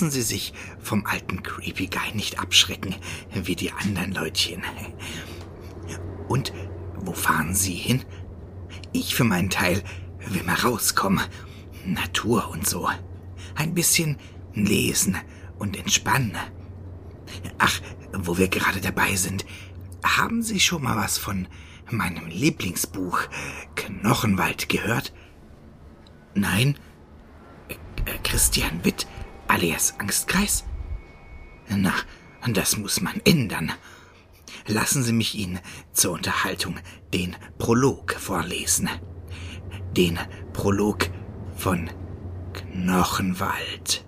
Lassen Sie sich vom alten Creepy Guy nicht abschrecken, wie die anderen Leutchen. Und wo fahren Sie hin? Ich für meinen Teil will mal rauskommen. Natur und so. Ein bisschen lesen und entspannen. Ach, wo wir gerade dabei sind, haben Sie schon mal was von meinem Lieblingsbuch Knochenwald gehört? Nein? Christian Witt alias Angstkreis? Na, das muss man ändern. Lassen Sie mich Ihnen zur Unterhaltung den Prolog vorlesen. Den Prolog von Knochenwald.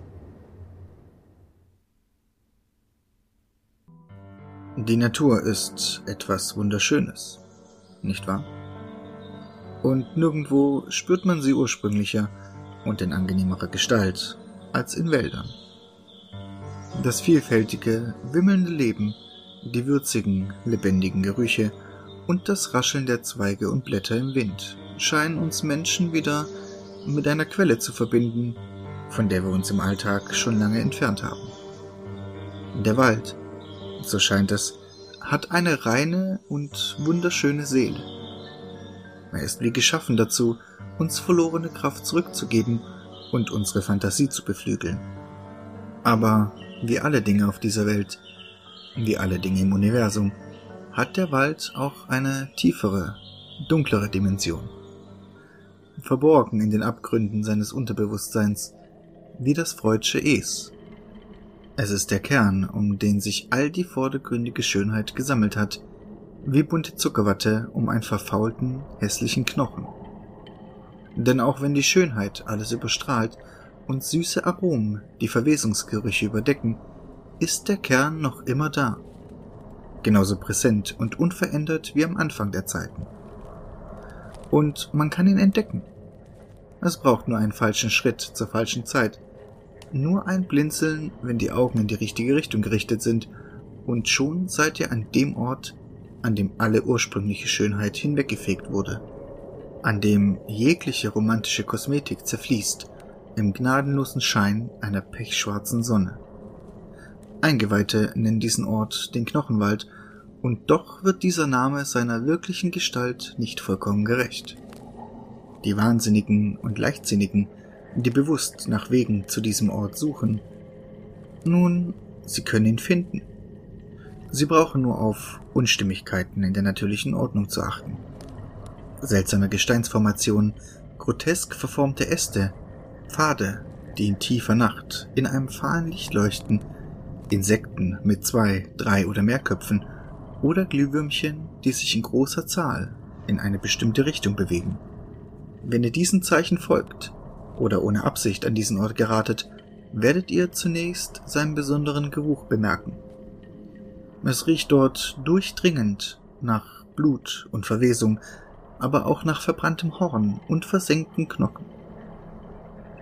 Die Natur ist etwas Wunderschönes, nicht wahr? Und nirgendwo spürt man sie ursprünglicher und in angenehmerer Gestalt als in Wäldern. Das vielfältige, wimmelnde Leben, die würzigen, lebendigen Gerüche und das Rascheln der Zweige und Blätter im Wind scheinen uns Menschen wieder mit einer Quelle zu verbinden, von der wir uns im Alltag schon lange entfernt haben. Der Wald, so scheint es, hat eine reine und wunderschöne Seele. Er ist wie geschaffen dazu, uns verlorene Kraft zurückzugeben und unsere Fantasie zu beflügeln. Aber wie alle Dinge auf dieser Welt, wie alle Dinge im Universum, hat der Wald auch eine tiefere, dunklere Dimension. Verborgen in den Abgründen seines Unterbewusstseins, wie das Freudsche Es, es ist der Kern, um den sich all die vordergründige Schönheit gesammelt hat, wie bunte Zuckerwatte um einen verfaulten, hässlichen Knochen. Denn auch wenn die Schönheit alles überstrahlt und süße Aromen die Verwesungsgerüche überdecken, ist der Kern noch immer da. Genauso präsent und unverändert wie am Anfang der Zeiten. Und man kann ihn entdecken. Es braucht nur einen falschen Schritt zur falschen Zeit – nur ein Blinzeln, wenn die Augen in die richtige Richtung gerichtet sind, und schon seid ihr an dem Ort, an dem alle ursprüngliche Schönheit hinweggefegt wurde, an dem jegliche romantische Kosmetik zerfließt, im gnadenlosen Schein einer pechschwarzen Sonne. Eingeweihte nennen diesen Ort den Knochenwald, und doch wird dieser Name seiner wirklichen Gestalt nicht vollkommen gerecht. Die Wahnsinnigen und Leichtsinnigen die bewusst nach Wegen zu diesem Ort suchen. Nun, sie können ihn finden. Sie brauchen nur auf Unstimmigkeiten in der natürlichen Ordnung zu achten. Seltsame Gesteinsformationen, grotesk verformte Äste, Pfade, die in tiefer Nacht in einem fahlen Licht leuchten, Insekten mit zwei, drei oder mehr Köpfen oder Glühwürmchen, die sich in großer Zahl in eine bestimmte Richtung bewegen. Wenn ihr diesen Zeichen folgt, oder ohne Absicht an diesen Ort geratet, werdet ihr zunächst seinen besonderen Geruch bemerken. Es riecht dort durchdringend nach Blut und Verwesung, aber auch nach verbranntem Horn und versenkten Knochen.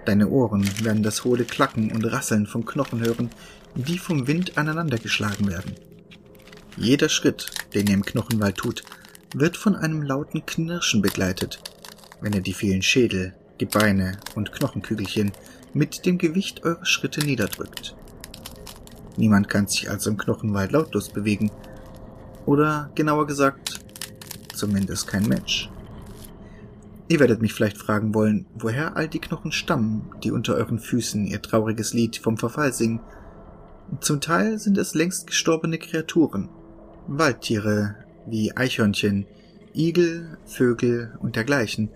Deine Ohren werden das hohle Klacken und Rasseln von Knochen hören, die vom Wind aneinandergeschlagen werden. Jeder Schritt, den ihr im Knochenwald tut, wird von einem lauten Knirschen begleitet, wenn ihr die vielen Schädel, Gebeine und Knochenkügelchen mit dem Gewicht eurer Schritte niederdrückt. Niemand kann sich also im Knochenwald lautlos bewegen. Oder genauer gesagt, zumindest kein Mensch. Ihr werdet mich vielleicht fragen wollen, woher all die Knochen stammen, die unter euren Füßen ihr trauriges Lied vom Verfall singen. Zum Teil sind es längst gestorbene Kreaturen, Waldtiere wie Eichhörnchen, Igel, Vögel und dergleichen,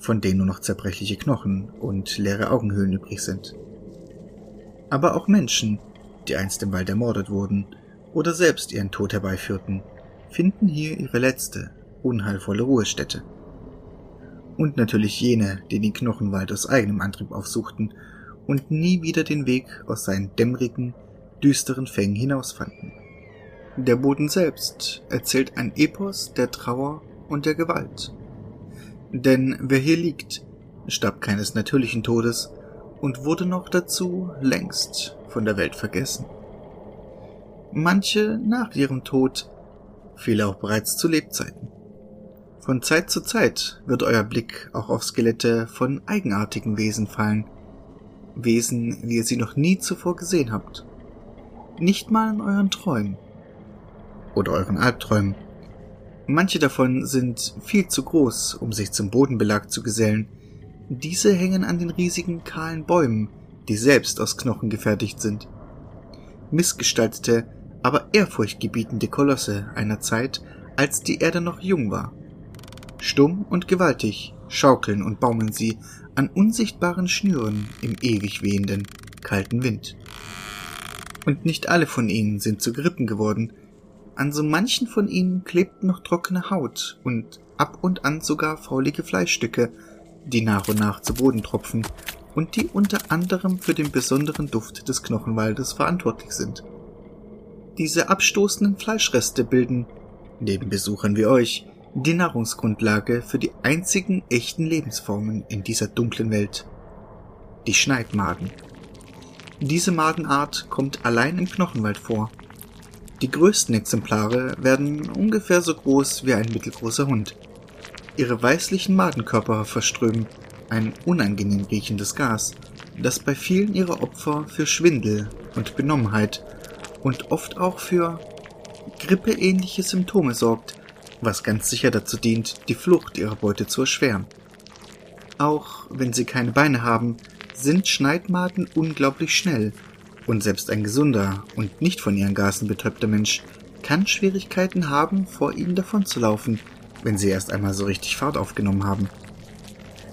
von denen nur noch zerbrechliche Knochen und leere Augenhöhlen übrig sind. Aber auch Menschen, die einst im Wald ermordet wurden oder selbst ihren Tod herbeiführten, finden hier ihre letzte, unheilvolle Ruhestätte. Und natürlich jene, die den Knochenwald aus eigenem Antrieb aufsuchten und nie wieder den Weg aus seinen dämmerigen, düsteren Fängen hinausfanden. Der Boden selbst erzählt ein Epos der Trauer und der Gewalt denn wer hier liegt, starb keines natürlichen Todes und wurde noch dazu längst von der Welt vergessen. Manche nach ihrem Tod, viele auch bereits zu Lebzeiten. Von Zeit zu Zeit wird euer Blick auch auf Skelette von eigenartigen Wesen fallen. Wesen, wie ihr sie noch nie zuvor gesehen habt. Nicht mal in euren Träumen. Oder euren Albträumen. Manche davon sind viel zu groß, um sich zum Bodenbelag zu gesellen. Diese hängen an den riesigen kahlen Bäumen, die selbst aus Knochen gefertigt sind. Missgestaltete, aber ehrfurchtgebietende Kolosse einer Zeit, als die Erde noch jung war. Stumm und gewaltig schaukeln und baumeln sie an unsichtbaren Schnüren im ewig wehenden, kalten Wind. Und nicht alle von ihnen sind zu Grippen geworden. An so manchen von ihnen klebt noch trockene Haut und ab und an sogar faulige Fleischstücke, die nach und nach zu Boden tropfen und die unter anderem für den besonderen Duft des Knochenwaldes verantwortlich sind. Diese abstoßenden Fleischreste bilden, neben Besuchern wie euch, die Nahrungsgrundlage für die einzigen echten Lebensformen in dieser dunklen Welt. Die Schneidmaden. Diese Madenart kommt allein im Knochenwald vor. Die größten Exemplare werden ungefähr so groß wie ein mittelgroßer Hund. Ihre weißlichen Madenkörper verströmen ein unangenehm riechendes Gas, das bei vielen ihrer Opfer für Schwindel und Benommenheit und oft auch für grippeähnliche Symptome sorgt, was ganz sicher dazu dient, die Flucht ihrer Beute zu erschweren. Auch wenn sie keine Beine haben, sind Schneidmaden unglaublich schnell, und selbst ein gesunder und nicht von ihren Gasen betäubter Mensch kann Schwierigkeiten haben, vor ihnen davonzulaufen, wenn sie erst einmal so richtig Fahrt aufgenommen haben.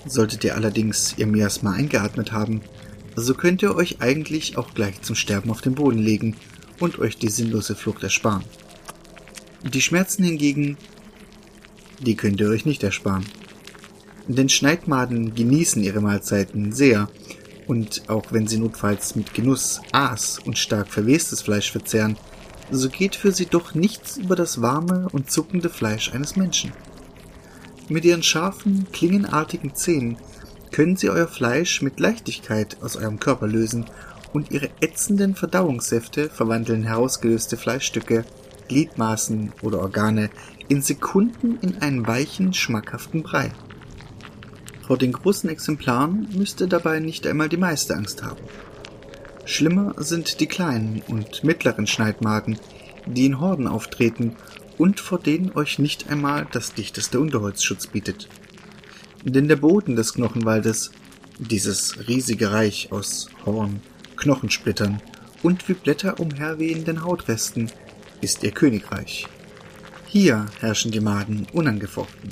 Solltet ihr allerdings ihr Miasma eingeatmet haben, so könnt ihr euch eigentlich auch gleich zum Sterben auf den Boden legen und euch die sinnlose Flucht ersparen. Die Schmerzen hingegen die könnt ihr euch nicht ersparen. Denn Schneidmaden genießen ihre Mahlzeiten sehr, und auch wenn sie notfalls mit Genuss Aas und stark verwestes Fleisch verzehren, so geht für sie doch nichts über das warme und zuckende Fleisch eines Menschen. Mit ihren scharfen, klingenartigen Zähnen können sie euer Fleisch mit Leichtigkeit aus eurem Körper lösen und ihre ätzenden Verdauungssäfte verwandeln herausgelöste Fleischstücke, Gliedmaßen oder Organe in Sekunden in einen weichen, schmackhaften Brei. Vor den großen Exemplaren müsste dabei nicht einmal die meiste Angst haben. Schlimmer sind die kleinen und mittleren Schneidmaden, die in Horden auftreten und vor denen euch nicht einmal das dichteste Unterholz Schutz bietet. Denn der Boden des Knochenwaldes, dieses riesige Reich aus Horn, Knochensplittern und wie Blätter umherwehenden Hautresten, ist ihr Königreich. Hier herrschen die Maden unangefochten.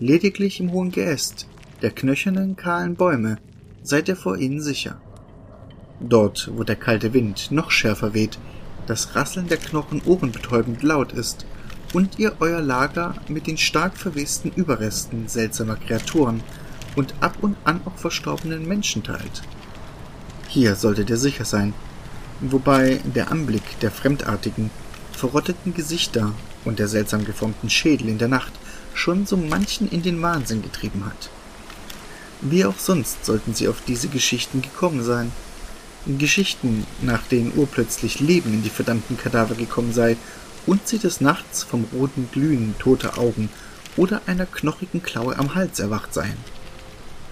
Lediglich im hohen Geäst der knöchernen, kahlen Bäume seid ihr vor ihnen sicher. Dort, wo der kalte Wind noch schärfer weht, das Rasseln der Knochen ohrenbetäubend laut ist und ihr euer Lager mit den stark verwesten Überresten seltsamer Kreaturen und ab und an auch verstorbenen Menschen teilt. Hier solltet ihr sicher sein, wobei der Anblick der fremdartigen, verrotteten Gesichter und der seltsam geformten Schädel in der Nacht schon so manchen in den Wahnsinn getrieben hat. Wie auch sonst sollten sie auf diese Geschichten gekommen sein. Geschichten, nach denen urplötzlich Leben in die verdammten Kadaver gekommen sei und sie des Nachts vom roten Glühen toter Augen oder einer knochigen Klaue am Hals erwacht seien.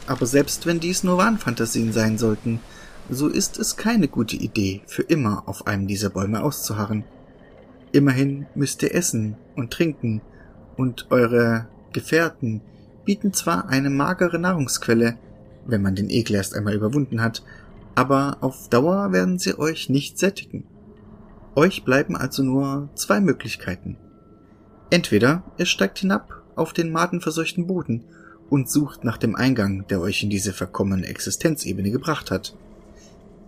Aber selbst wenn dies nur Wahnfantasien sein sollten, so ist es keine gute Idee, für immer auf einem dieser Bäume auszuharren. Immerhin müsst ihr essen und trinken, und eure Gefährten bieten zwar eine magere Nahrungsquelle, wenn man den Ekel erst einmal überwunden hat, aber auf Dauer werden sie euch nicht sättigen. Euch bleiben also nur zwei Möglichkeiten. Entweder ihr steigt hinab auf den madenverseuchten Boden und sucht nach dem Eingang, der euch in diese verkommene Existenzebene gebracht hat.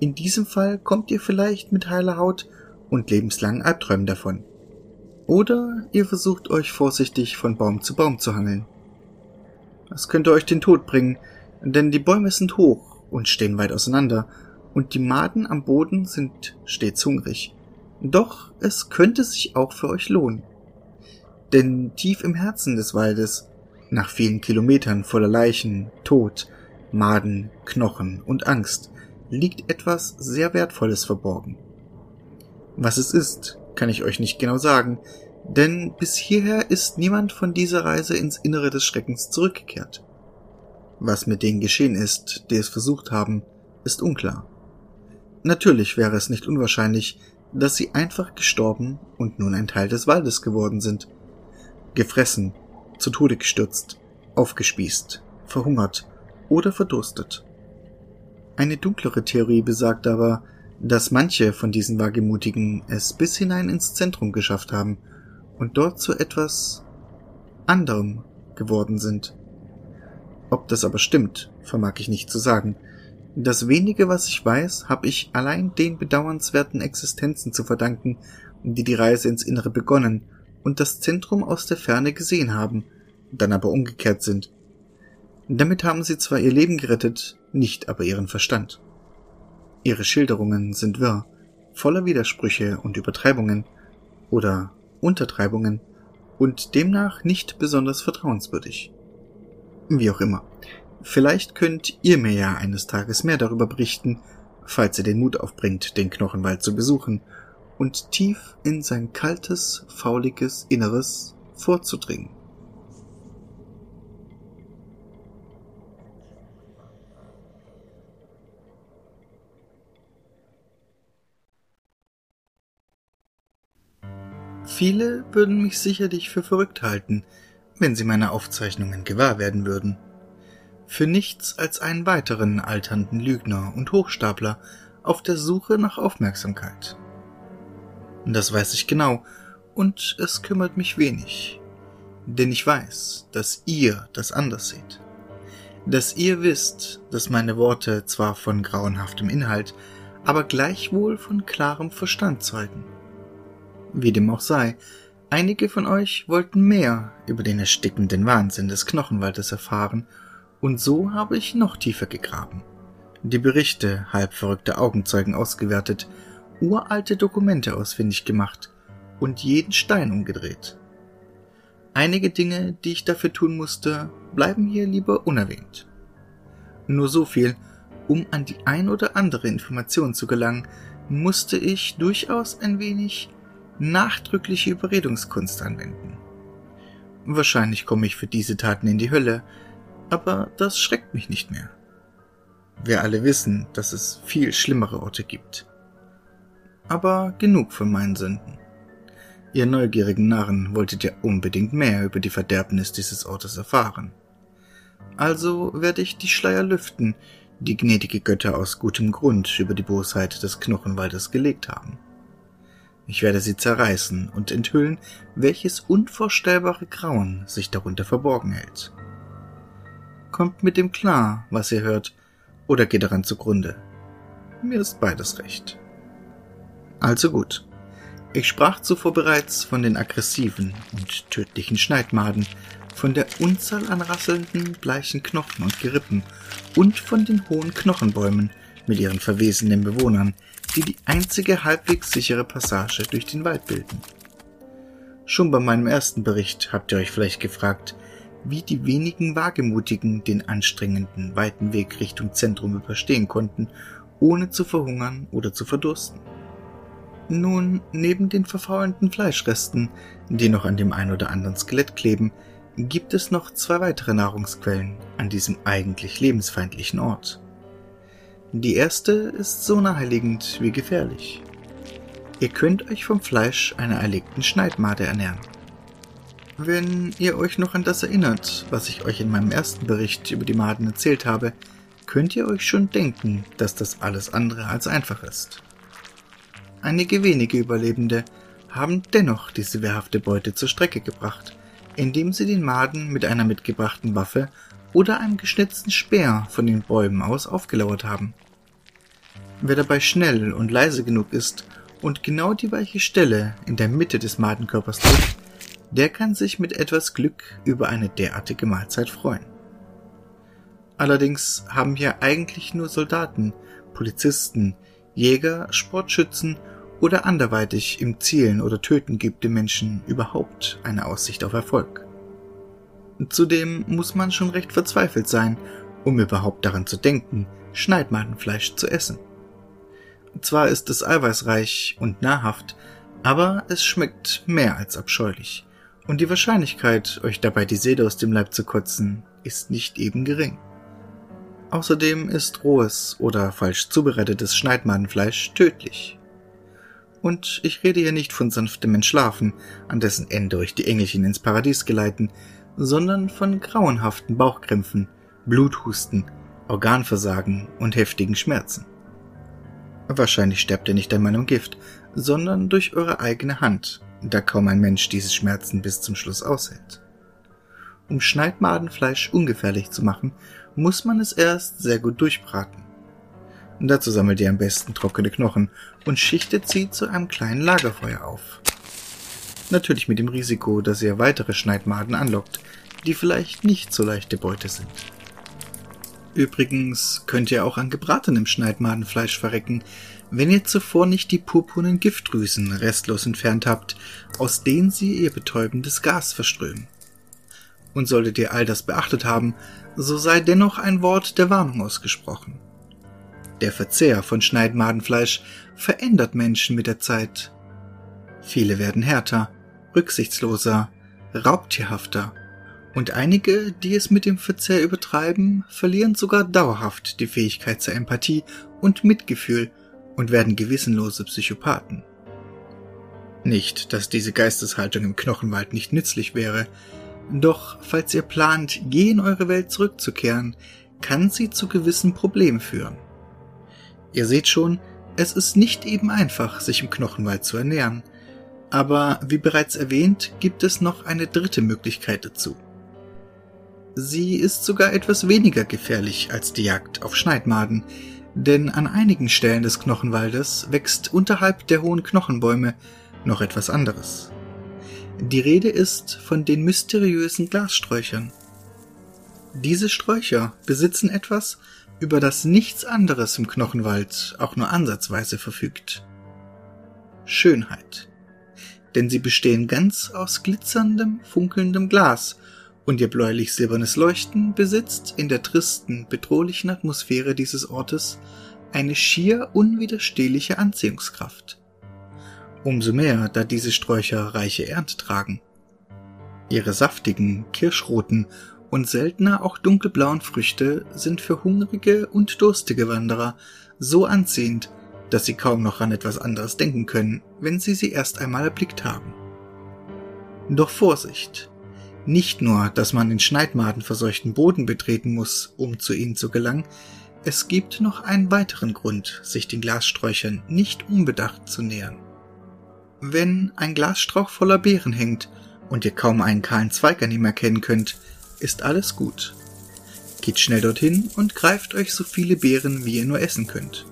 In diesem Fall kommt ihr vielleicht mit heiler Haut und lebenslangen Albträumen davon. Oder ihr versucht euch vorsichtig von Baum zu Baum zu hangeln. Das könnte euch den Tod bringen, denn die Bäume sind hoch und stehen weit auseinander, und die Maden am Boden sind stets hungrig. Doch es könnte sich auch für euch lohnen. Denn tief im Herzen des Waldes, nach vielen Kilometern voller Leichen, Tod, Maden, Knochen und Angst, liegt etwas sehr Wertvolles verborgen. Was es ist, kann ich euch nicht genau sagen, denn bis hierher ist niemand von dieser Reise ins Innere des Schreckens zurückgekehrt. Was mit denen geschehen ist, die es versucht haben, ist unklar. Natürlich wäre es nicht unwahrscheinlich, dass sie einfach gestorben und nun ein Teil des Waldes geworden sind. Gefressen, zu Tode gestürzt, aufgespießt, verhungert oder verdurstet. Eine dunklere Theorie besagt aber, dass manche von diesen Wagemutigen es bis hinein ins Zentrum geschafft haben und dort zu etwas anderem geworden sind. Ob das aber stimmt, vermag ich nicht zu sagen. Das wenige, was ich weiß, habe ich allein den bedauernswerten Existenzen zu verdanken, die die Reise ins Innere begonnen und das Zentrum aus der Ferne gesehen haben, dann aber umgekehrt sind. Damit haben sie zwar ihr Leben gerettet, nicht aber ihren Verstand. Ihre Schilderungen sind wirr, voller Widersprüche und Übertreibungen oder Untertreibungen und demnach nicht besonders vertrauenswürdig. Wie auch immer. Vielleicht könnt ihr mir ja eines Tages mehr darüber berichten, falls ihr den Mut aufbringt, den Knochenwald zu besuchen und tief in sein kaltes, fauliges Inneres vorzudringen. Viele würden mich sicherlich für verrückt halten, wenn sie meine Aufzeichnungen gewahr werden würden. Für nichts als einen weiteren alternden Lügner und Hochstapler auf der Suche nach Aufmerksamkeit. Das weiß ich genau, und es kümmert mich wenig, denn ich weiß, dass ihr das anders seht. Dass ihr wisst, dass meine Worte zwar von grauenhaftem Inhalt, aber gleichwohl von klarem Verstand zeugen. Wie dem auch sei, einige von euch wollten mehr über den erstickenden Wahnsinn des Knochenwaldes erfahren, und so habe ich noch tiefer gegraben. Die Berichte halb verrückter Augenzeugen ausgewertet uralte Dokumente ausfindig gemacht und jeden Stein umgedreht. Einige Dinge, die ich dafür tun musste, bleiben hier lieber unerwähnt. Nur so viel, um an die ein oder andere Information zu gelangen, musste ich durchaus ein wenig nachdrückliche Überredungskunst anwenden. Wahrscheinlich komme ich für diese Taten in die Hölle, aber das schreckt mich nicht mehr. Wir alle wissen, dass es viel schlimmere Orte gibt aber genug von meinen Sünden. Ihr neugierigen Narren wolltet ja unbedingt mehr über die Verderbnis dieses Ortes erfahren. Also werde ich die Schleier lüften, die gnädige Götter aus gutem Grund über die Bosheit des Knochenwaldes gelegt haben. Ich werde sie zerreißen und enthüllen, welches unvorstellbare Grauen sich darunter verborgen hält. Kommt mit dem klar, was ihr hört, oder geht daran zugrunde. Mir ist beides recht. Also gut. Ich sprach zuvor bereits von den aggressiven und tödlichen Schneidmaden, von der Unzahl an rasselnden, bleichen Knochen und Gerippen und von den hohen Knochenbäumen mit ihren verwesenden Bewohnern, die die einzige halbwegs sichere Passage durch den Wald bilden. Schon bei meinem ersten Bericht habt ihr euch vielleicht gefragt, wie die wenigen Wagemutigen den anstrengenden, weiten Weg Richtung Zentrum überstehen konnten, ohne zu verhungern oder zu verdursten. Nun, neben den verfaulenden Fleischresten, die noch an dem ein oder anderen Skelett kleben, gibt es noch zwei weitere Nahrungsquellen an diesem eigentlich lebensfeindlichen Ort. Die erste ist so naheliegend wie gefährlich. Ihr könnt euch vom Fleisch einer erlegten Schneidmade ernähren. Wenn ihr euch noch an das erinnert, was ich euch in meinem ersten Bericht über die Maden erzählt habe, könnt ihr euch schon denken, dass das alles andere als einfach ist. Einige wenige Überlebende haben dennoch diese wehrhafte Beute zur Strecke gebracht, indem sie den Maden mit einer mitgebrachten Waffe oder einem geschnitzten Speer von den Bäumen aus aufgelauert haben. Wer dabei schnell und leise genug ist und genau die weiche Stelle in der Mitte des Madenkörpers trifft, der kann sich mit etwas Glück über eine derartige Mahlzeit freuen. Allerdings haben hier eigentlich nur Soldaten, Polizisten, Jäger, Sportschützen oder anderweitig im Zielen oder Töten gibt dem Menschen überhaupt eine Aussicht auf Erfolg. Zudem muss man schon recht verzweifelt sein, um überhaupt daran zu denken, Schneidmadenfleisch zu essen. Zwar ist es eiweißreich und nahrhaft, Aber es schmeckt mehr als abscheulich. Und die Wahrscheinlichkeit, euch dabei die Seele aus dem Leib zu kotzen, ist nicht eben gering. Außerdem ist rohes oder falsch zubereitetes Schneidmadenfleisch tödlich. Und ich rede hier nicht von sanftem Entschlafen, an dessen Ende euch die Engelchen ins Paradies geleiten, sondern von grauenhaften Bauchkrämpfen, Bluthusten, Organversagen und heftigen Schmerzen. Wahrscheinlich sterbt ihr nicht einmal im Gift, sondern durch eure eigene Hand, da kaum ein Mensch diese Schmerzen bis zum Schluss aushält. Um Schneidmadenfleisch ungefährlich zu machen, muss man es erst sehr gut durchbraten. Dazu sammelt ihr am besten trockene Knochen und schichtet sie zu einem kleinen Lagerfeuer auf. Natürlich mit dem Risiko, dass ihr weitere Schneidmaden anlockt, die vielleicht nicht so leichte Beute sind. Übrigens könnt ihr auch an gebratenem Schneidmadenfleisch verrecken, wenn ihr zuvor nicht die purpurnen Giftdrüsen restlos entfernt habt, aus denen sie ihr betäubendes Gas verströmen. Und solltet ihr all das beachtet haben, so sei dennoch ein Wort der Warnung ausgesprochen. Der Verzehr von Schneidmadenfleisch verändert Menschen mit der Zeit. Viele werden härter, rücksichtsloser, raubtierhafter und einige, die es mit dem Verzehr übertreiben, verlieren sogar dauerhaft die Fähigkeit zur Empathie und Mitgefühl und werden gewissenlose Psychopathen. Nicht, dass diese Geisteshaltung im Knochenwald nicht nützlich wäre, doch falls ihr plant, je in eure Welt zurückzukehren, kann sie zu gewissen Problemen führen. Ihr seht schon, es ist nicht eben einfach, sich im Knochenwald zu ernähren, aber wie bereits erwähnt, gibt es noch eine dritte Möglichkeit dazu. Sie ist sogar etwas weniger gefährlich als die Jagd auf Schneidmaden, denn an einigen Stellen des Knochenwaldes wächst unterhalb der hohen Knochenbäume noch etwas anderes. Die Rede ist von den mysteriösen Glassträuchern. Diese Sträucher besitzen etwas, über das nichts anderes im Knochenwald auch nur ansatzweise verfügt. Schönheit. Denn sie bestehen ganz aus glitzerndem, funkelndem Glas und ihr bläulich-silbernes Leuchten besitzt in der tristen, bedrohlichen Atmosphäre dieses Ortes eine schier unwiderstehliche Anziehungskraft. Umso mehr, da diese Sträucher reiche Ernte tragen. Ihre saftigen, kirschroten und seltener auch dunkelblauen Früchte sind für hungrige und durstige Wanderer so anziehend, dass sie kaum noch an etwas anderes denken können, wenn sie sie erst einmal erblickt haben. Doch Vorsicht, nicht nur, dass man den Schneidmaden verseuchten Boden betreten muss, um zu ihnen zu gelangen, es gibt noch einen weiteren Grund, sich den Glassträuchern nicht unbedacht zu nähern. Wenn ein Glasstrauch voller Beeren hängt und ihr kaum einen kahlen Zweig an ihm erkennen könnt, ist alles gut. Geht schnell dorthin und greift euch so viele Beeren, wie ihr nur essen könnt.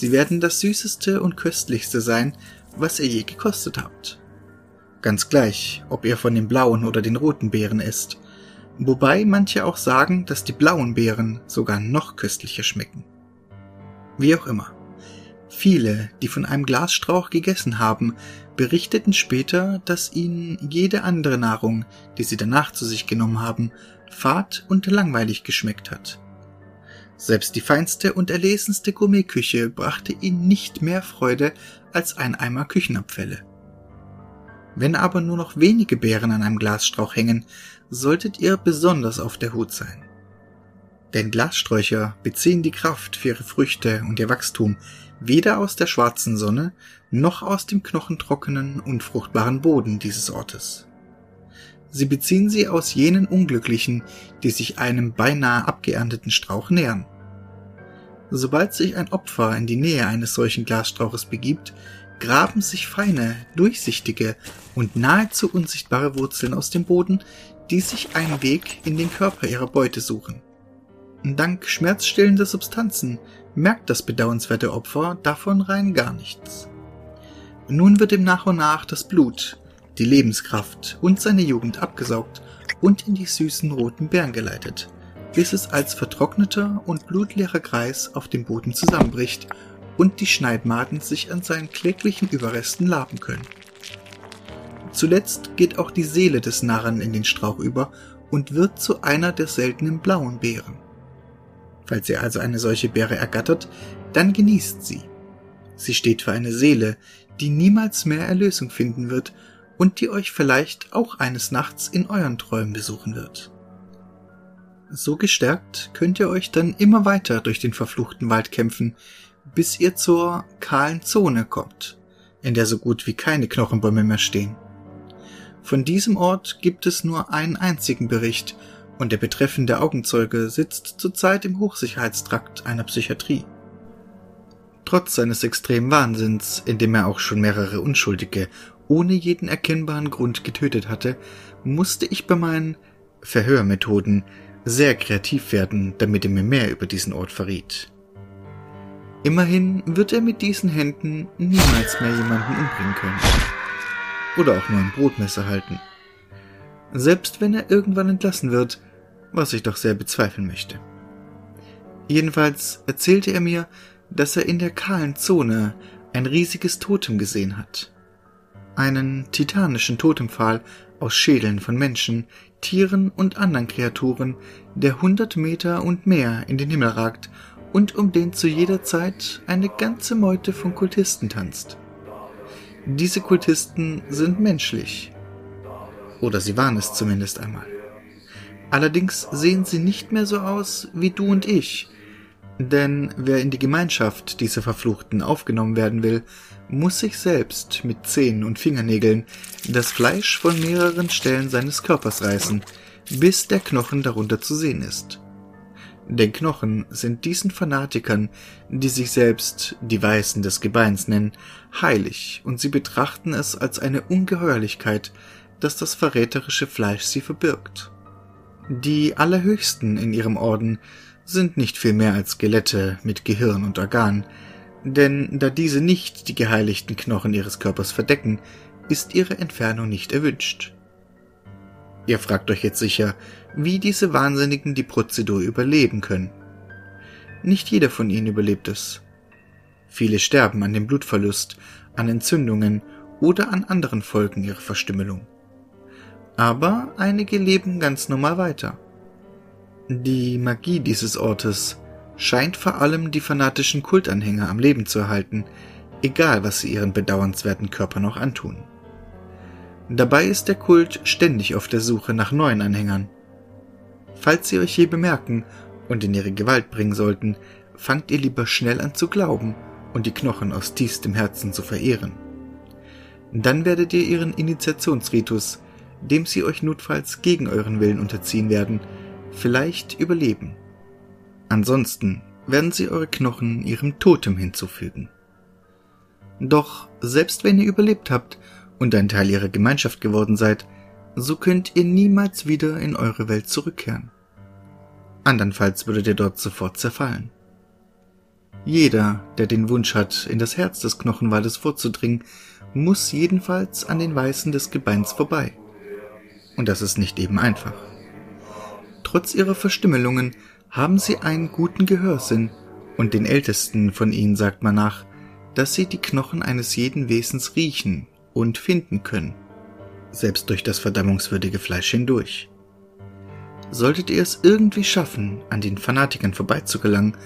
Sie werden das süßeste und köstlichste sein, was ihr je gekostet habt. Ganz gleich, ob ihr von den blauen oder den roten Beeren isst. Wobei manche auch sagen, dass die blauen Beeren sogar noch köstlicher schmecken. Wie auch immer. Viele, die von einem Glasstrauch gegessen haben, berichteten später, dass ihnen jede andere Nahrung, die sie danach zu sich genommen haben, fad und langweilig geschmeckt hat. Selbst die feinste und erlesenste Gourmetküche brachte ihnen nicht mehr Freude als ein Eimer Küchenabfälle. Wenn aber nur noch wenige Beeren an einem Glasstrauch hängen, solltet ihr besonders auf der Hut sein. Denn Glassträucher beziehen die Kraft für ihre Früchte und ihr Wachstum weder aus der schwarzen Sonne noch aus dem knochentrockenen, unfruchtbaren Boden dieses Ortes. Sie beziehen sie aus jenen Unglücklichen, die sich einem beinahe abgeernteten Strauch nähern. Sobald sich ein Opfer in die Nähe eines solchen Glasstrauches begibt, graben sich feine, durchsichtige und nahezu unsichtbare Wurzeln aus dem Boden, die sich einen Weg in den Körper ihrer Beute suchen. Dank schmerzstillender Substanzen merkt das bedauernswerte Opfer davon rein gar nichts. Nun wird ihm nach und nach das Blut, die Lebenskraft und seine Jugend abgesaugt und in die süßen roten Beeren geleitet, bis es als vertrockneter und blutleerer Kreis auf dem Boden zusammenbricht und die Schneidmaden sich an seinen kläglichen Überresten laben können. Zuletzt geht auch die Seele des Narren in den Strauch über und wird zu einer der seltenen blauen Beeren. Falls ihr also eine solche Beere ergattert, dann genießt sie. Sie steht für eine Seele, die niemals mehr Erlösung finden wird und die euch vielleicht auch eines Nachts in euren Träumen besuchen wird. So gestärkt könnt ihr euch dann immer weiter durch den verfluchten Wald kämpfen, bis ihr zur kahlen Zone kommt, in der so gut wie keine Knochenbäume mehr stehen. Von diesem Ort gibt es nur einen einzigen Bericht und der betreffende Augenzeuge sitzt zurzeit im Hochsicherheitstrakt einer Psychiatrie. Trotz seines extremen Wahnsinns, in dem er auch schon mehrere Unschuldige ohne jeden erkennbaren Grund getötet hatte, musste ich bei meinen Verhörmethoden sehr kreativ werden, damit er mir mehr über diesen Ort verriet. Immerhin wird er mit diesen Händen niemals mehr jemanden umbringen können. Oder auch nur ein Brotmesser halten. Selbst wenn er irgendwann entlassen wird, was ich doch sehr bezweifeln möchte. Jedenfalls erzählte er mir, dass er in der kahlen Zone ein riesiges Totem gesehen hat. Einen titanischen Totempfahl aus Schädeln von Menschen, Tieren und anderen Kreaturen, der hundert Meter und mehr in den Himmel ragt und um den zu jeder Zeit eine ganze Meute von Kultisten tanzt. Diese Kultisten sind menschlich. Oder sie waren es zumindest einmal. Allerdings sehen sie nicht mehr so aus wie du und ich, denn wer in die Gemeinschaft dieser Verfluchten aufgenommen werden will, muss sich selbst mit Zähnen und Fingernägeln das Fleisch von mehreren Stellen seines Körpers reißen, bis der Knochen darunter zu sehen ist. Denn Knochen sind diesen Fanatikern, die sich selbst die Weißen des Gebeins nennen, heilig und sie betrachten es als eine Ungeheuerlichkeit, dass das verräterische Fleisch sie verbirgt. Die Allerhöchsten in ihrem Orden sind nicht viel mehr als Skelette mit Gehirn und Organ, denn da diese nicht die geheiligten Knochen ihres Körpers verdecken, ist ihre Entfernung nicht erwünscht. Ihr fragt euch jetzt sicher, wie diese Wahnsinnigen die Prozedur überleben können. Nicht jeder von ihnen überlebt es. Viele sterben an dem Blutverlust, an Entzündungen oder an anderen Folgen ihrer Verstümmelung. Aber einige leben ganz normal weiter. Die Magie dieses Ortes scheint vor allem die fanatischen Kultanhänger am Leben zu erhalten, egal was sie ihren bedauernswerten Körpern noch antun. Dabei ist der Kult ständig auf der Suche nach neuen Anhängern. Falls sie euch je bemerken und in ihre Gewalt bringen sollten, fangt ihr lieber schnell an zu glauben und die Knochen aus tiefstem Herzen zu verehren. Dann werdet ihr ihren Initiationsritus, dem sie euch notfalls gegen euren Willen unterziehen werden, vielleicht überleben. Ansonsten werden sie eure Knochen ihrem Totem hinzufügen. Doch selbst wenn ihr überlebt habt und ein Teil ihrer Gemeinschaft geworden seid, so könnt ihr niemals wieder in eure Welt zurückkehren. Andernfalls würdet ihr dort sofort zerfallen. Jeder, der den Wunsch hat, in das Herz des Knochenwaldes vorzudringen, muss jedenfalls an den Weißen des Gebeins vorbei. Und das ist nicht eben einfach. Trotz ihrer Verstümmelungen haben sie einen guten Gehörsinn, und den Ältesten von ihnen sagt man nach, dass sie die Knochen eines jeden Wesens riechen und finden können, selbst durch das verdammungswürdige Fleisch hindurch. Solltet ihr es irgendwie schaffen, an den Fanatikern vorbeizugelangen,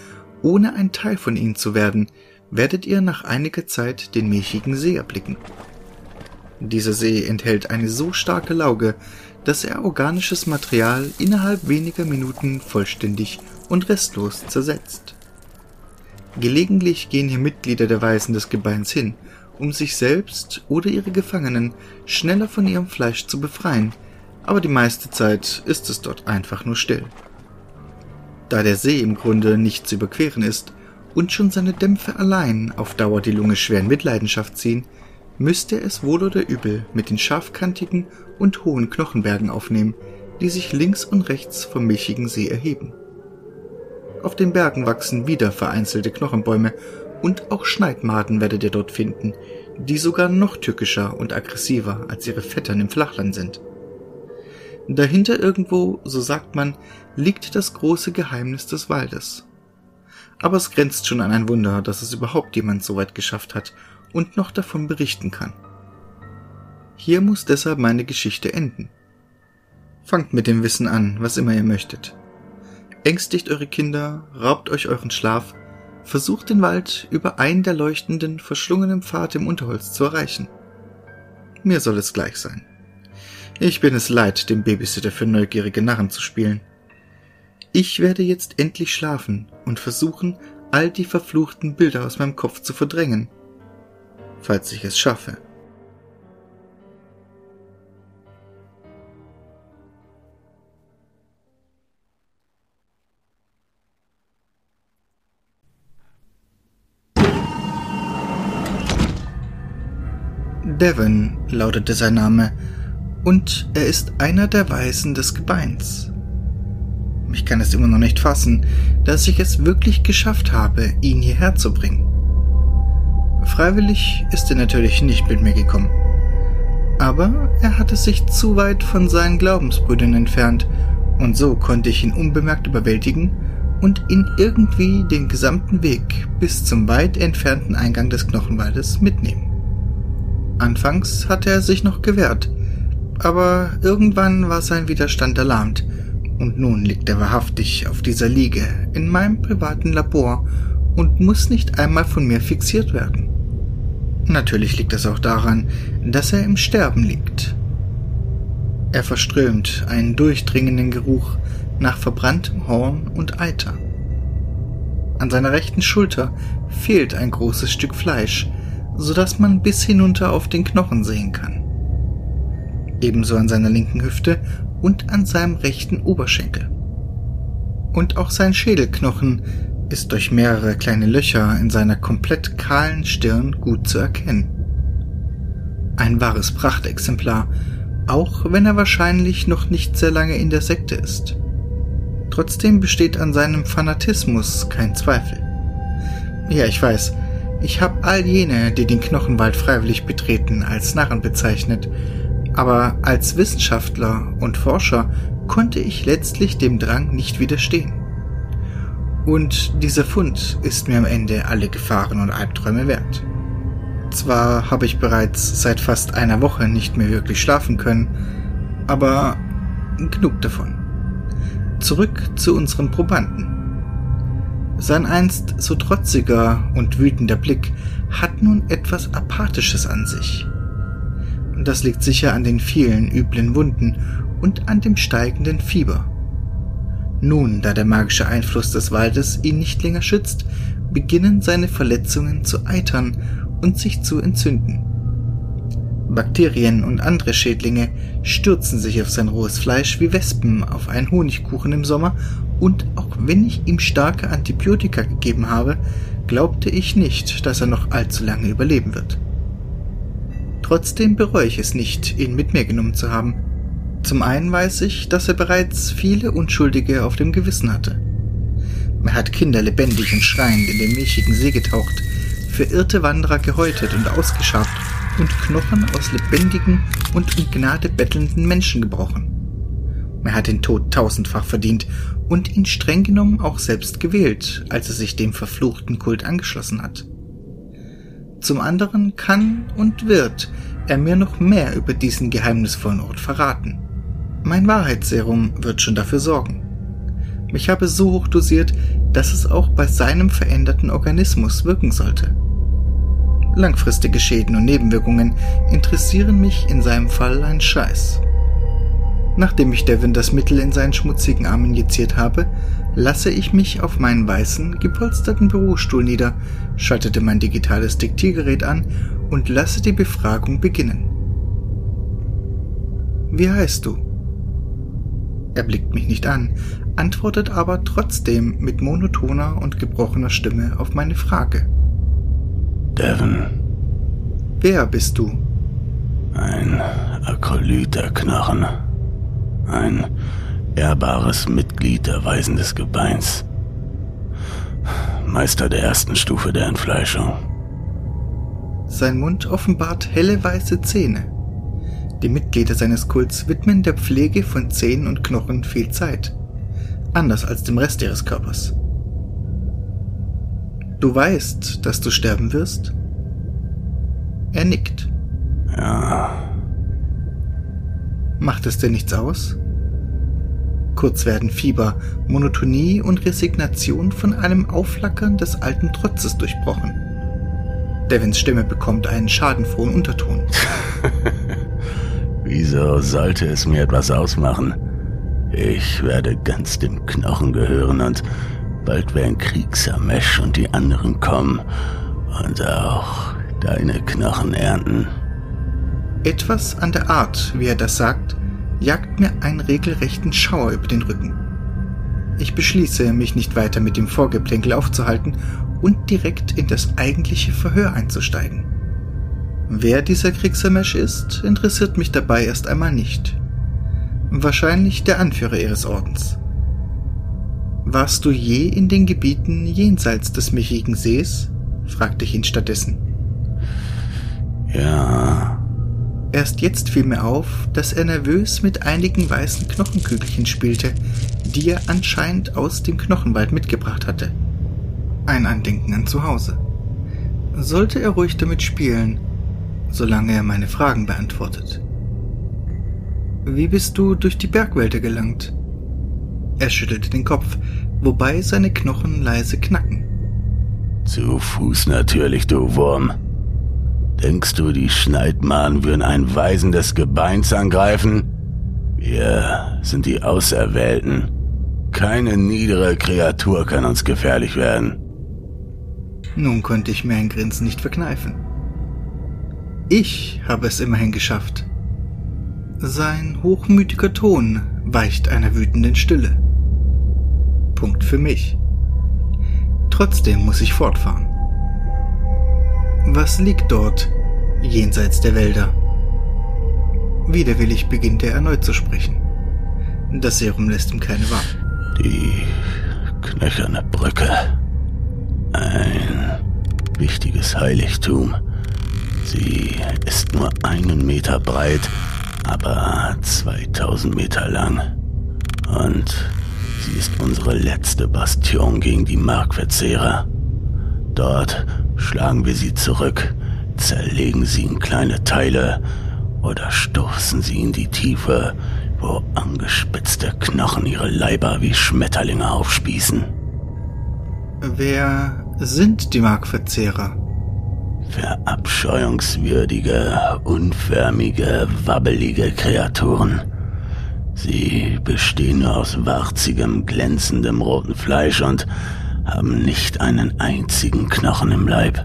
ohne ein Teil von ihnen zu werden, werdet ihr nach einiger Zeit den milchigen See erblicken. Dieser See enthält eine so starke Lauge, dass er organisches Material innerhalb weniger Minuten vollständig und restlos zersetzt. Gelegentlich gehen hier Mitglieder der Weisen des Gebeins hin, um sich selbst oder ihre Gefangenen schneller von ihrem Fleisch zu befreien, aber die meiste Zeit ist es dort einfach nur still. Da der See im Grunde nicht zu überqueren ist und schon seine Dämpfe allein auf Dauer die Lunge schwer in Mitleidenschaft ziehen, müsste es wohl oder übel mit den scharfkantigen und hohen Knochenbergen aufnehmen, die sich links und rechts vom milchigen See erheben. Auf den Bergen wachsen wieder vereinzelte Knochenbäume und auch Schneidmaden werdet ihr dort finden, die sogar noch tückischer und aggressiver als ihre Vettern im Flachland sind. Dahinter irgendwo, so sagt man, liegt das große Geheimnis des Waldes. Aber es grenzt schon an ein Wunder, dass es überhaupt jemand so weit geschafft hat und noch davon berichten kann. Hier muss deshalb meine Geschichte enden. Fangt mit dem Wissen an, was immer ihr möchtet. Ängstigt eure Kinder, raubt euch euren Schlaf, versucht den Wald über einen der leuchtenden, verschlungenen Pfade im Unterholz zu erreichen. Mir soll es gleich sein. Ich bin es leid, dem Babysitter für neugierige Narren zu spielen. Ich werde jetzt endlich schlafen und versuchen, all die verfluchten Bilder aus meinem Kopf zu verdrängen. Falls ich es schaffe. Devon lautete sein Name, und er ist einer der Weisen des Gebeins. Ich kann es immer noch nicht fassen, dass ich es wirklich geschafft habe, ihn hierher zu bringen. Freiwillig ist er natürlich nicht mit mir gekommen. Aber er hatte sich zu weit von seinen Glaubensbrüdern entfernt, und so konnte ich ihn unbemerkt überwältigen und ihn irgendwie den gesamten Weg bis zum weit entfernten Eingang des Knochenwaldes mitnehmen. Anfangs hatte er sich noch gewehrt, aber irgendwann war sein Widerstand erlahmt, und nun liegt er wahrhaftig auf dieser Liege in meinem privaten Labor und muss nicht einmal von mir fixiert werden. Natürlich liegt es auch daran, dass er im Sterben liegt. Er verströmt einen durchdringenden Geruch nach verbranntem Horn und Eiter. An seiner rechten Schulter fehlt ein großes Stück Fleisch, so dass man bis hinunter auf den Knochen sehen kann. Ebenso an seiner linken Hüfte und an seinem rechten Oberschenkel. Und auch sein Schädelknochen ist durch mehrere kleine Löcher in seiner komplett kahlen Stirn gut zu erkennen. Ein wahres Prachtexemplar, auch wenn er wahrscheinlich noch nicht sehr lange in der Sekte ist. Trotzdem besteht an seinem Fanatismus kein Zweifel. Ja, ich weiß, ich habe all jene, die den Knochenwald freiwillig betreten, als Narren bezeichnet, aber als Wissenschaftler und Forscher konnte ich letztlich dem Drang nicht widerstehen. Und dieser Fund ist mir am Ende alle Gefahren und Albträume wert. Zwar habe ich bereits seit fast einer Woche nicht mehr wirklich schlafen können, aber genug davon. Zurück zu unserem Probanden. Sein einst so trotziger und wütender Blick hat nun etwas Apathisches an sich. Das liegt sicher an den vielen üblen Wunden und an dem steigenden Fieber. Nun, da der magische Einfluss des Waldes ihn nicht länger schützt, beginnen seine Verletzungen zu eitern und sich zu entzünden. Bakterien und andere Schädlinge stürzen sich auf sein rohes Fleisch wie Wespen auf einen Honigkuchen im Sommer, und auch wenn ich ihm starke Antibiotika gegeben habe, glaubte ich nicht, dass er noch allzu lange überleben wird. Trotzdem bereue ich es nicht, ihn mit mir genommen zu haben. Zum einen weiß ich, dass er bereits viele Unschuldige auf dem Gewissen hatte. Er hat Kinder lebendig und schreiend in den milchigen See getaucht, verirrte Wanderer gehäutet und ausgeschabt und Knochen aus lebendigen und um Gnade bettelnden Menschen gebrochen. Er hat den Tod tausendfach verdient und ihn streng genommen auch selbst gewählt, als er sich dem verfluchten Kult angeschlossen hat. Zum anderen kann und wird er mir noch mehr über diesen geheimnisvollen Ort verraten. Mein Wahrheitsserum wird schon dafür sorgen. Ich habe so hoch dosiert, dass es auch bei seinem veränderten Organismus wirken sollte. Langfristige Schäden und Nebenwirkungen interessieren mich in seinem Fall ein Scheiß. Nachdem ich Devin das Mittel in seinen schmutzigen Arm injiziert habe, lasse ich mich auf meinen weißen, gepolsterten Bürostuhl nieder, schaltete mein digitales Diktiergerät an und lasse die Befragung beginnen. Wie heißt du? Er blickt mich nicht an, antwortet aber trotzdem mit monotoner und gebrochener Stimme auf meine Frage. Devon. Wer bist du? Ein Akolyt der Knochen. Ein ehrbares Mitglied der Weisen des Gebeins. Meister der ersten Stufe der Entfleischung. Sein Mund offenbart helle weiße Zähne. Die Mitglieder seines Kults widmen der Pflege von Zähnen und Knochen viel Zeit. Anders als dem Rest ihres Körpers. Du weißt, dass du sterben wirst? Er nickt. Ja. Macht es dir nichts aus? Kurz werden Fieber, Monotonie und Resignation von einem Aufflackern des alten Trotzes durchbrochen. Devins Stimme bekommt einen schadenfrohen Unterton. Wieso sollte es mir etwas ausmachen? Ich werde ganz dem Knochen gehören und bald werden Kriegsamesh und die anderen kommen und auch deine Knochen ernten. Etwas an der Art, wie er das sagt, jagt mir einen regelrechten Schauer über den Rücken. Ich beschließe, mich nicht weiter mit dem Vorgeplänkel aufzuhalten und direkt in das eigentliche Verhör einzusteigen. Wer dieser Kriegsamesh ist, interessiert mich dabei erst einmal nicht. Wahrscheinlich der Anführer ihres Ordens. Warst du je in den Gebieten jenseits des Michigen Sees? fragte ich ihn stattdessen. Ja. Erst jetzt fiel mir auf, dass er nervös mit einigen weißen Knochenkügelchen spielte, die er anscheinend aus dem Knochenwald mitgebracht hatte. Ein Andenken an zu Hause. Sollte er ruhig damit spielen, solange er meine Fragen beantwortet. Wie bist du durch die Bergwälder gelangt? Er schüttelte den Kopf, wobei seine Knochen leise knacken. Zu Fuß natürlich, du Wurm. Denkst du, die Schneidmaden würden ein Weisen des Gebeins angreifen? Wir sind die Auserwählten. Keine niedere Kreatur kann uns gefährlich werden. Nun konnte ich mir ein Grinsen nicht verkneifen. Ich habe es immerhin geschafft. Sein hochmütiger Ton weicht einer wütenden Stille. Punkt für mich. Trotzdem muss ich fortfahren. Was liegt dort, jenseits der Wälder? Widerwillig beginnt er erneut zu sprechen. Das Serum lässt ihm keine Wahl. Die knöcherne Brücke. Ein wichtiges Heiligtum. Sie ist nur einen Meter breit, aber 2000 Meter lang. Und sie ist unsere letzte Bastion gegen die Markverzehrer. Dort schlagen wir sie zurück, zerlegen sie in kleine Teile oder stoßen sie in die Tiefe, wo angespitzte Knochen ihre Leiber wie Schmetterlinge aufspießen. Wer sind die Markverzehrer? Verabscheuungswürdige, unförmige, wabbelige Kreaturen. Sie bestehen nur aus warzigem, glänzendem roten Fleisch und haben nicht einen einzigen Knochen im Leib.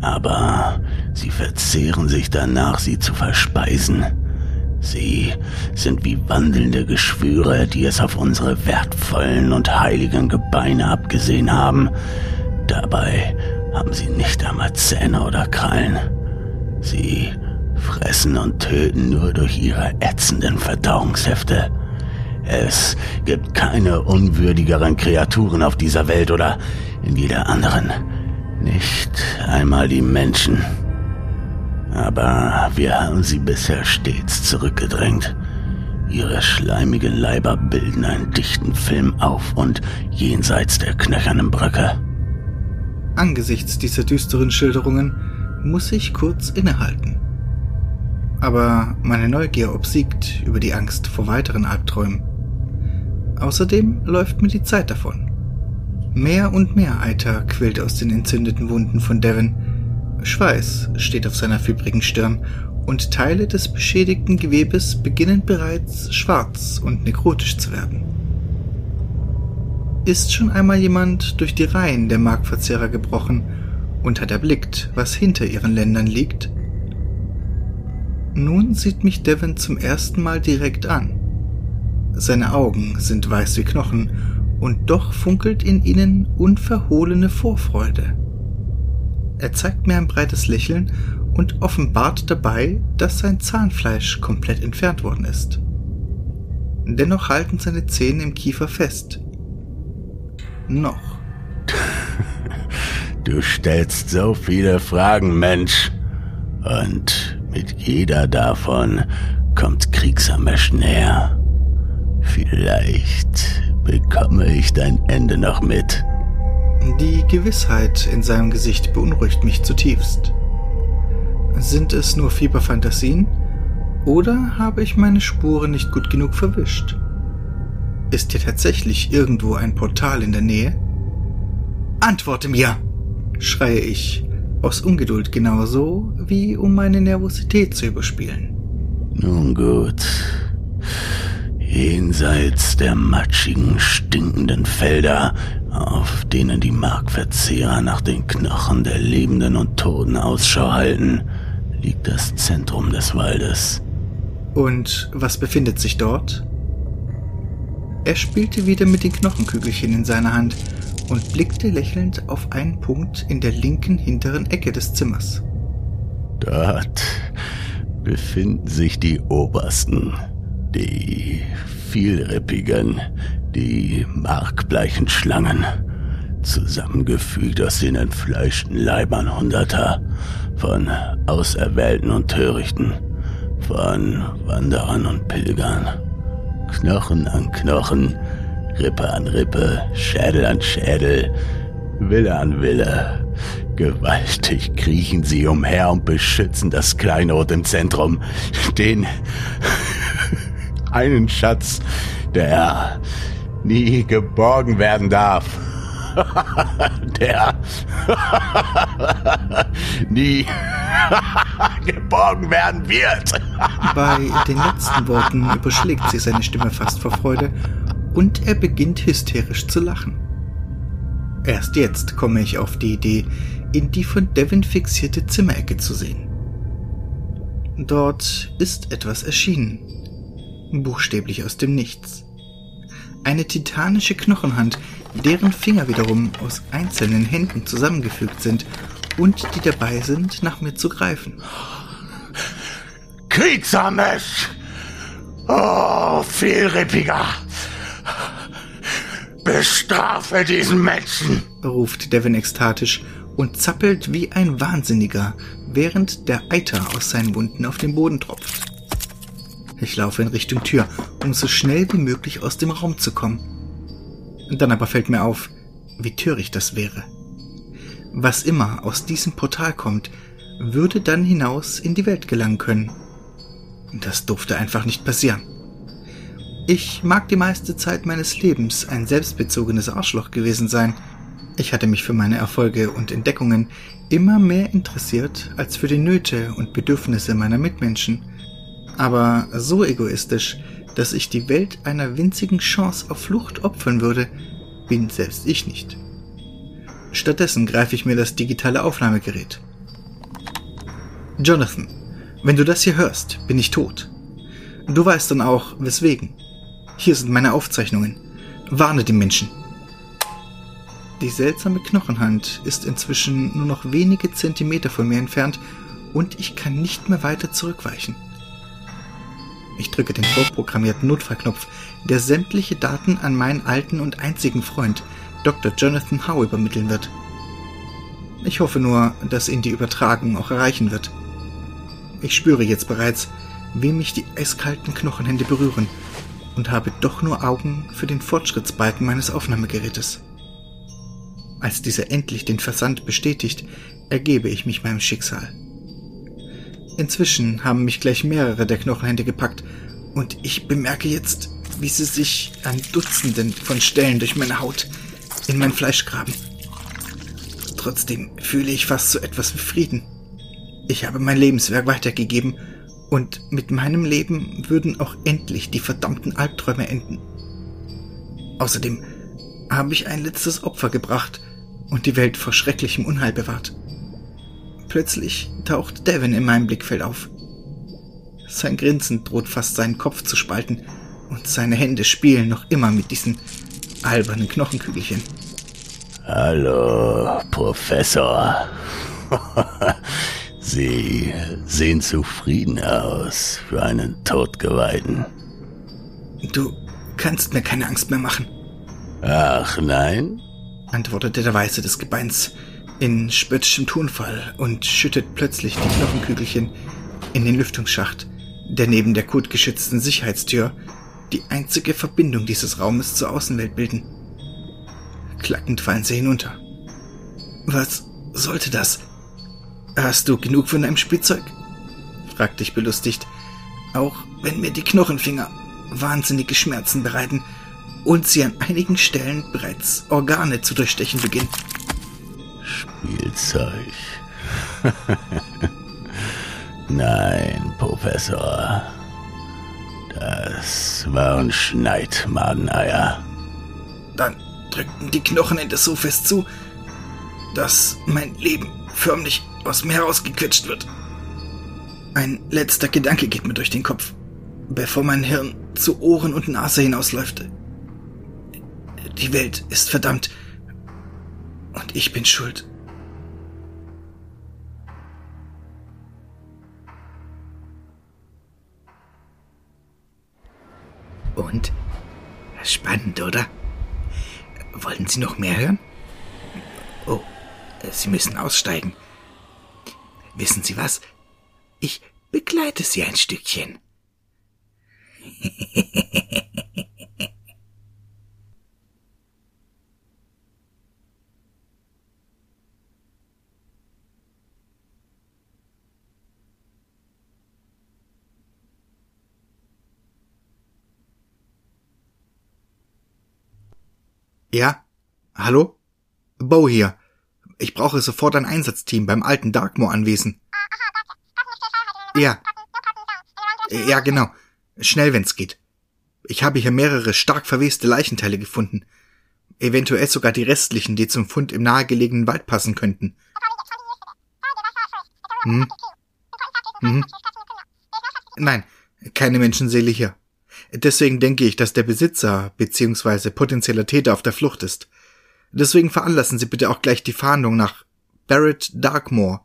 Aber sie verzehren sich danach, sie zu verspeisen. Sie sind wie wandelnde Geschwüre, die es auf unsere wertvollen und heiligen Gebeine abgesehen haben. Dabei haben sie nicht einmal Zähne oder Krallen. Sie fressen und töten nur durch ihre ätzenden Verdauungshefte. Es gibt keine unwürdigeren Kreaturen auf dieser Welt oder in jeder anderen. Nicht einmal die Menschen. Aber wir haben sie bisher stets zurückgedrängt. Ihre schleimigen Leiber bilden einen dichten Film auf und jenseits der knöchernen Brücke. Angesichts dieser düsteren Schilderungen muss ich kurz innehalten. Aber meine Neugier obsiegt über die Angst vor weiteren Albträumen. Außerdem läuft mir die Zeit davon. Mehr und mehr Eiter quillt aus den entzündeten Wunden von Devon. Schweiß steht auf seiner fiebrigen Stirn und Teile des beschädigten Gewebes beginnen bereits schwarz und nekrotisch zu werden. Ist schon einmal jemand durch die Reihen der Marktverzehrer gebrochen und hat erblickt, was hinter ihren Ländern liegt? Nun sieht mich Devon zum ersten Mal direkt an. Seine Augen sind weiß wie Knochen und doch funkelt in ihnen unverhohlene Vorfreude. Er zeigt mir ein breites Lächeln und offenbart dabei, dass sein Zahnfleisch komplett entfernt worden ist. Dennoch halten seine Zähne im Kiefer fest. Noch. Du stellst so viele Fragen, Mensch. Und mit jeder davon kommt Kriegsamesch näher. Vielleicht bekomme ich dein Ende noch mit. Die Gewissheit in seinem Gesicht beunruhigt mich zutiefst. Sind es nur Fieberfantasien oder habe ich meine Spuren nicht gut genug verwischt? Ist hier tatsächlich irgendwo ein Portal in der Nähe? Antworte mir! schreie ich, aus Ungeduld genauso wie um meine Nervosität zu überspielen. Nun gut. Jenseits der matschigen, stinkenden Felder, auf denen die Markverzehrer nach den Knochen der Lebenden und Toten Ausschau halten, liegt das Zentrum des Waldes. Und was befindet sich dort? Er spielte wieder mit den Knochenkügelchen in seiner Hand und blickte lächelnd auf einen Punkt in der linken hinteren Ecke des Zimmers. Dort befinden sich die Obersten, die vielrippigen, die markbleichen Schlangen, zusammengefügt aus den entfleischten Leibern Hunderter, von Auserwählten und Törichten, von Wanderern und Pilgern. Knochen an Knochen, Rippe an Rippe, Schädel an Schädel, Wille an Wille. Gewaltig kriechen sie umher und beschützen das Kleinod im Zentrum. Den einen Schatz, der nie geborgen werden darf. der nie geborgen werden wird. Bei den letzten Worten überschlägt sich seine Stimme fast vor Freude und er beginnt hysterisch zu lachen. Erst jetzt komme ich auf die Idee, in die von Devin fixierte Zimmerecke zu sehen. Dort ist etwas erschienen, buchstäblich aus dem Nichts. Eine titanische Knochenhand, deren Finger wiederum aus einzelnen Händen zusammengefügt sind und die dabei sind, nach mir zu greifen. Kriegsames! Oh, vielrippiger! Bestrafe diesen Menschen! ruft Devin ekstatisch und zappelt wie ein Wahnsinniger, während der Eiter aus seinen Wunden auf den Boden tropft. Ich laufe in Richtung Tür, um so schnell wie möglich aus dem Raum zu kommen. Dann aber fällt mir auf, wie töricht das wäre. Was immer aus diesem Portal kommt, würde dann hinaus in die Welt gelangen können. Das durfte einfach nicht passieren. Ich mag die meiste Zeit meines Lebens ein selbstbezogenes Arschloch gewesen sein. Ich hatte mich für meine Erfolge und Entdeckungen immer mehr interessiert als für die Nöte und Bedürfnisse meiner Mitmenschen. Aber so egoistisch, dass ich die Welt einer winzigen Chance auf Flucht opfern würde, bin selbst ich nicht. Stattdessen greife ich mir das digitale Aufnahmegerät. Jonathan, wenn du das hier hörst, bin ich tot. Du weißt dann auch, weswegen. Hier sind meine Aufzeichnungen. Warne die Menschen. Die seltsame Knochenhand ist inzwischen nur noch wenige Zentimeter von mir entfernt und ich kann nicht mehr weiter zurückweichen. Ich drücke den vorprogrammierten Notfallknopf, der sämtliche Daten an meinen alten und einzigen Freund, Dr. Jonathan Howe, übermitteln wird. Ich hoffe nur, dass ihn die Übertragung auch erreichen wird. Ich spüre jetzt bereits, wie mich die eiskalten Knochenhände berühren und habe doch nur Augen für den Fortschrittsbalken meines Aufnahmegerätes. Als dieser endlich den Versand bestätigt, ergebe ich mich meinem Schicksal. Inzwischen haben mich gleich mehrere der Knochenhände gepackt und ich bemerke jetzt, wie sie sich an Dutzenden von Stellen durch meine Haut in mein Fleisch graben. Trotzdem fühle ich fast so etwas wie Frieden. Ich habe mein Lebenswerk weitergegeben und mit meinem Leben würden auch endlich die verdammten Albträume enden. Außerdem habe ich ein letztes Opfer gebracht und die Welt vor schrecklichem Unheil bewahrt. Plötzlich taucht Devin in meinem Blickfeld auf. Sein Grinsen droht fast seinen Kopf zu spalten und seine Hände spielen noch immer mit diesen albernen Knochenkügelchen. Hallo, Professor. Sie sehen zufrieden aus für einen Todgeweihten. Du kannst mir keine Angst mehr machen. Ach nein? antwortete der Weiße des Gebeins in spöttischem Tonfall und schüttet plötzlich die Knochenkügelchen in den Lüftungsschacht, der neben der kotgeschützten Sicherheitstür die einzige Verbindung dieses Raumes zur Außenwelt bilden. Klackend fallen sie hinunter. Was sollte das? Hast du genug von deinem Spielzeug? fragte ich belustigt, auch wenn mir die Knochenfinger wahnsinnige Schmerzen bereiten und sie an einigen Stellen bereits Organe zu durchstechen beginnen. Spielzeug. Nein, Professor. Das waren Schneidmadeneier. Dann drückten die Knochenende so fest zu, dass mein Leben förmlich aus mir herausgequetscht wird. Ein letzter Gedanke geht mir durch den Kopf, bevor mein Hirn zu Ohren und Nase hinausläuft. Die Welt ist verdammt und ich bin schuld. Und? Spannend, oder? Wollen Sie noch mehr hören? Oh, Sie müssen aussteigen. Wissen Sie was? Ich begleite Sie ein Stückchen. Ja? Hallo? Bo hier. Ich brauche sofort ein Einsatzteam beim alten Darkmoor anwesen. Ja. Ja, genau. Schnell, wenn's geht. Ich habe hier mehrere stark verweste Leichenteile gefunden. Eventuell sogar die restlichen, die zum Fund im nahegelegenen Wald passen könnten. Hm? Hm? Nein, keine Menschenseele hier. Deswegen denke ich, dass der Besitzer bzw. potenzieller Täter auf der Flucht ist. Deswegen veranlassen Sie bitte auch gleich die Fahndung nach Barrett Darkmoor.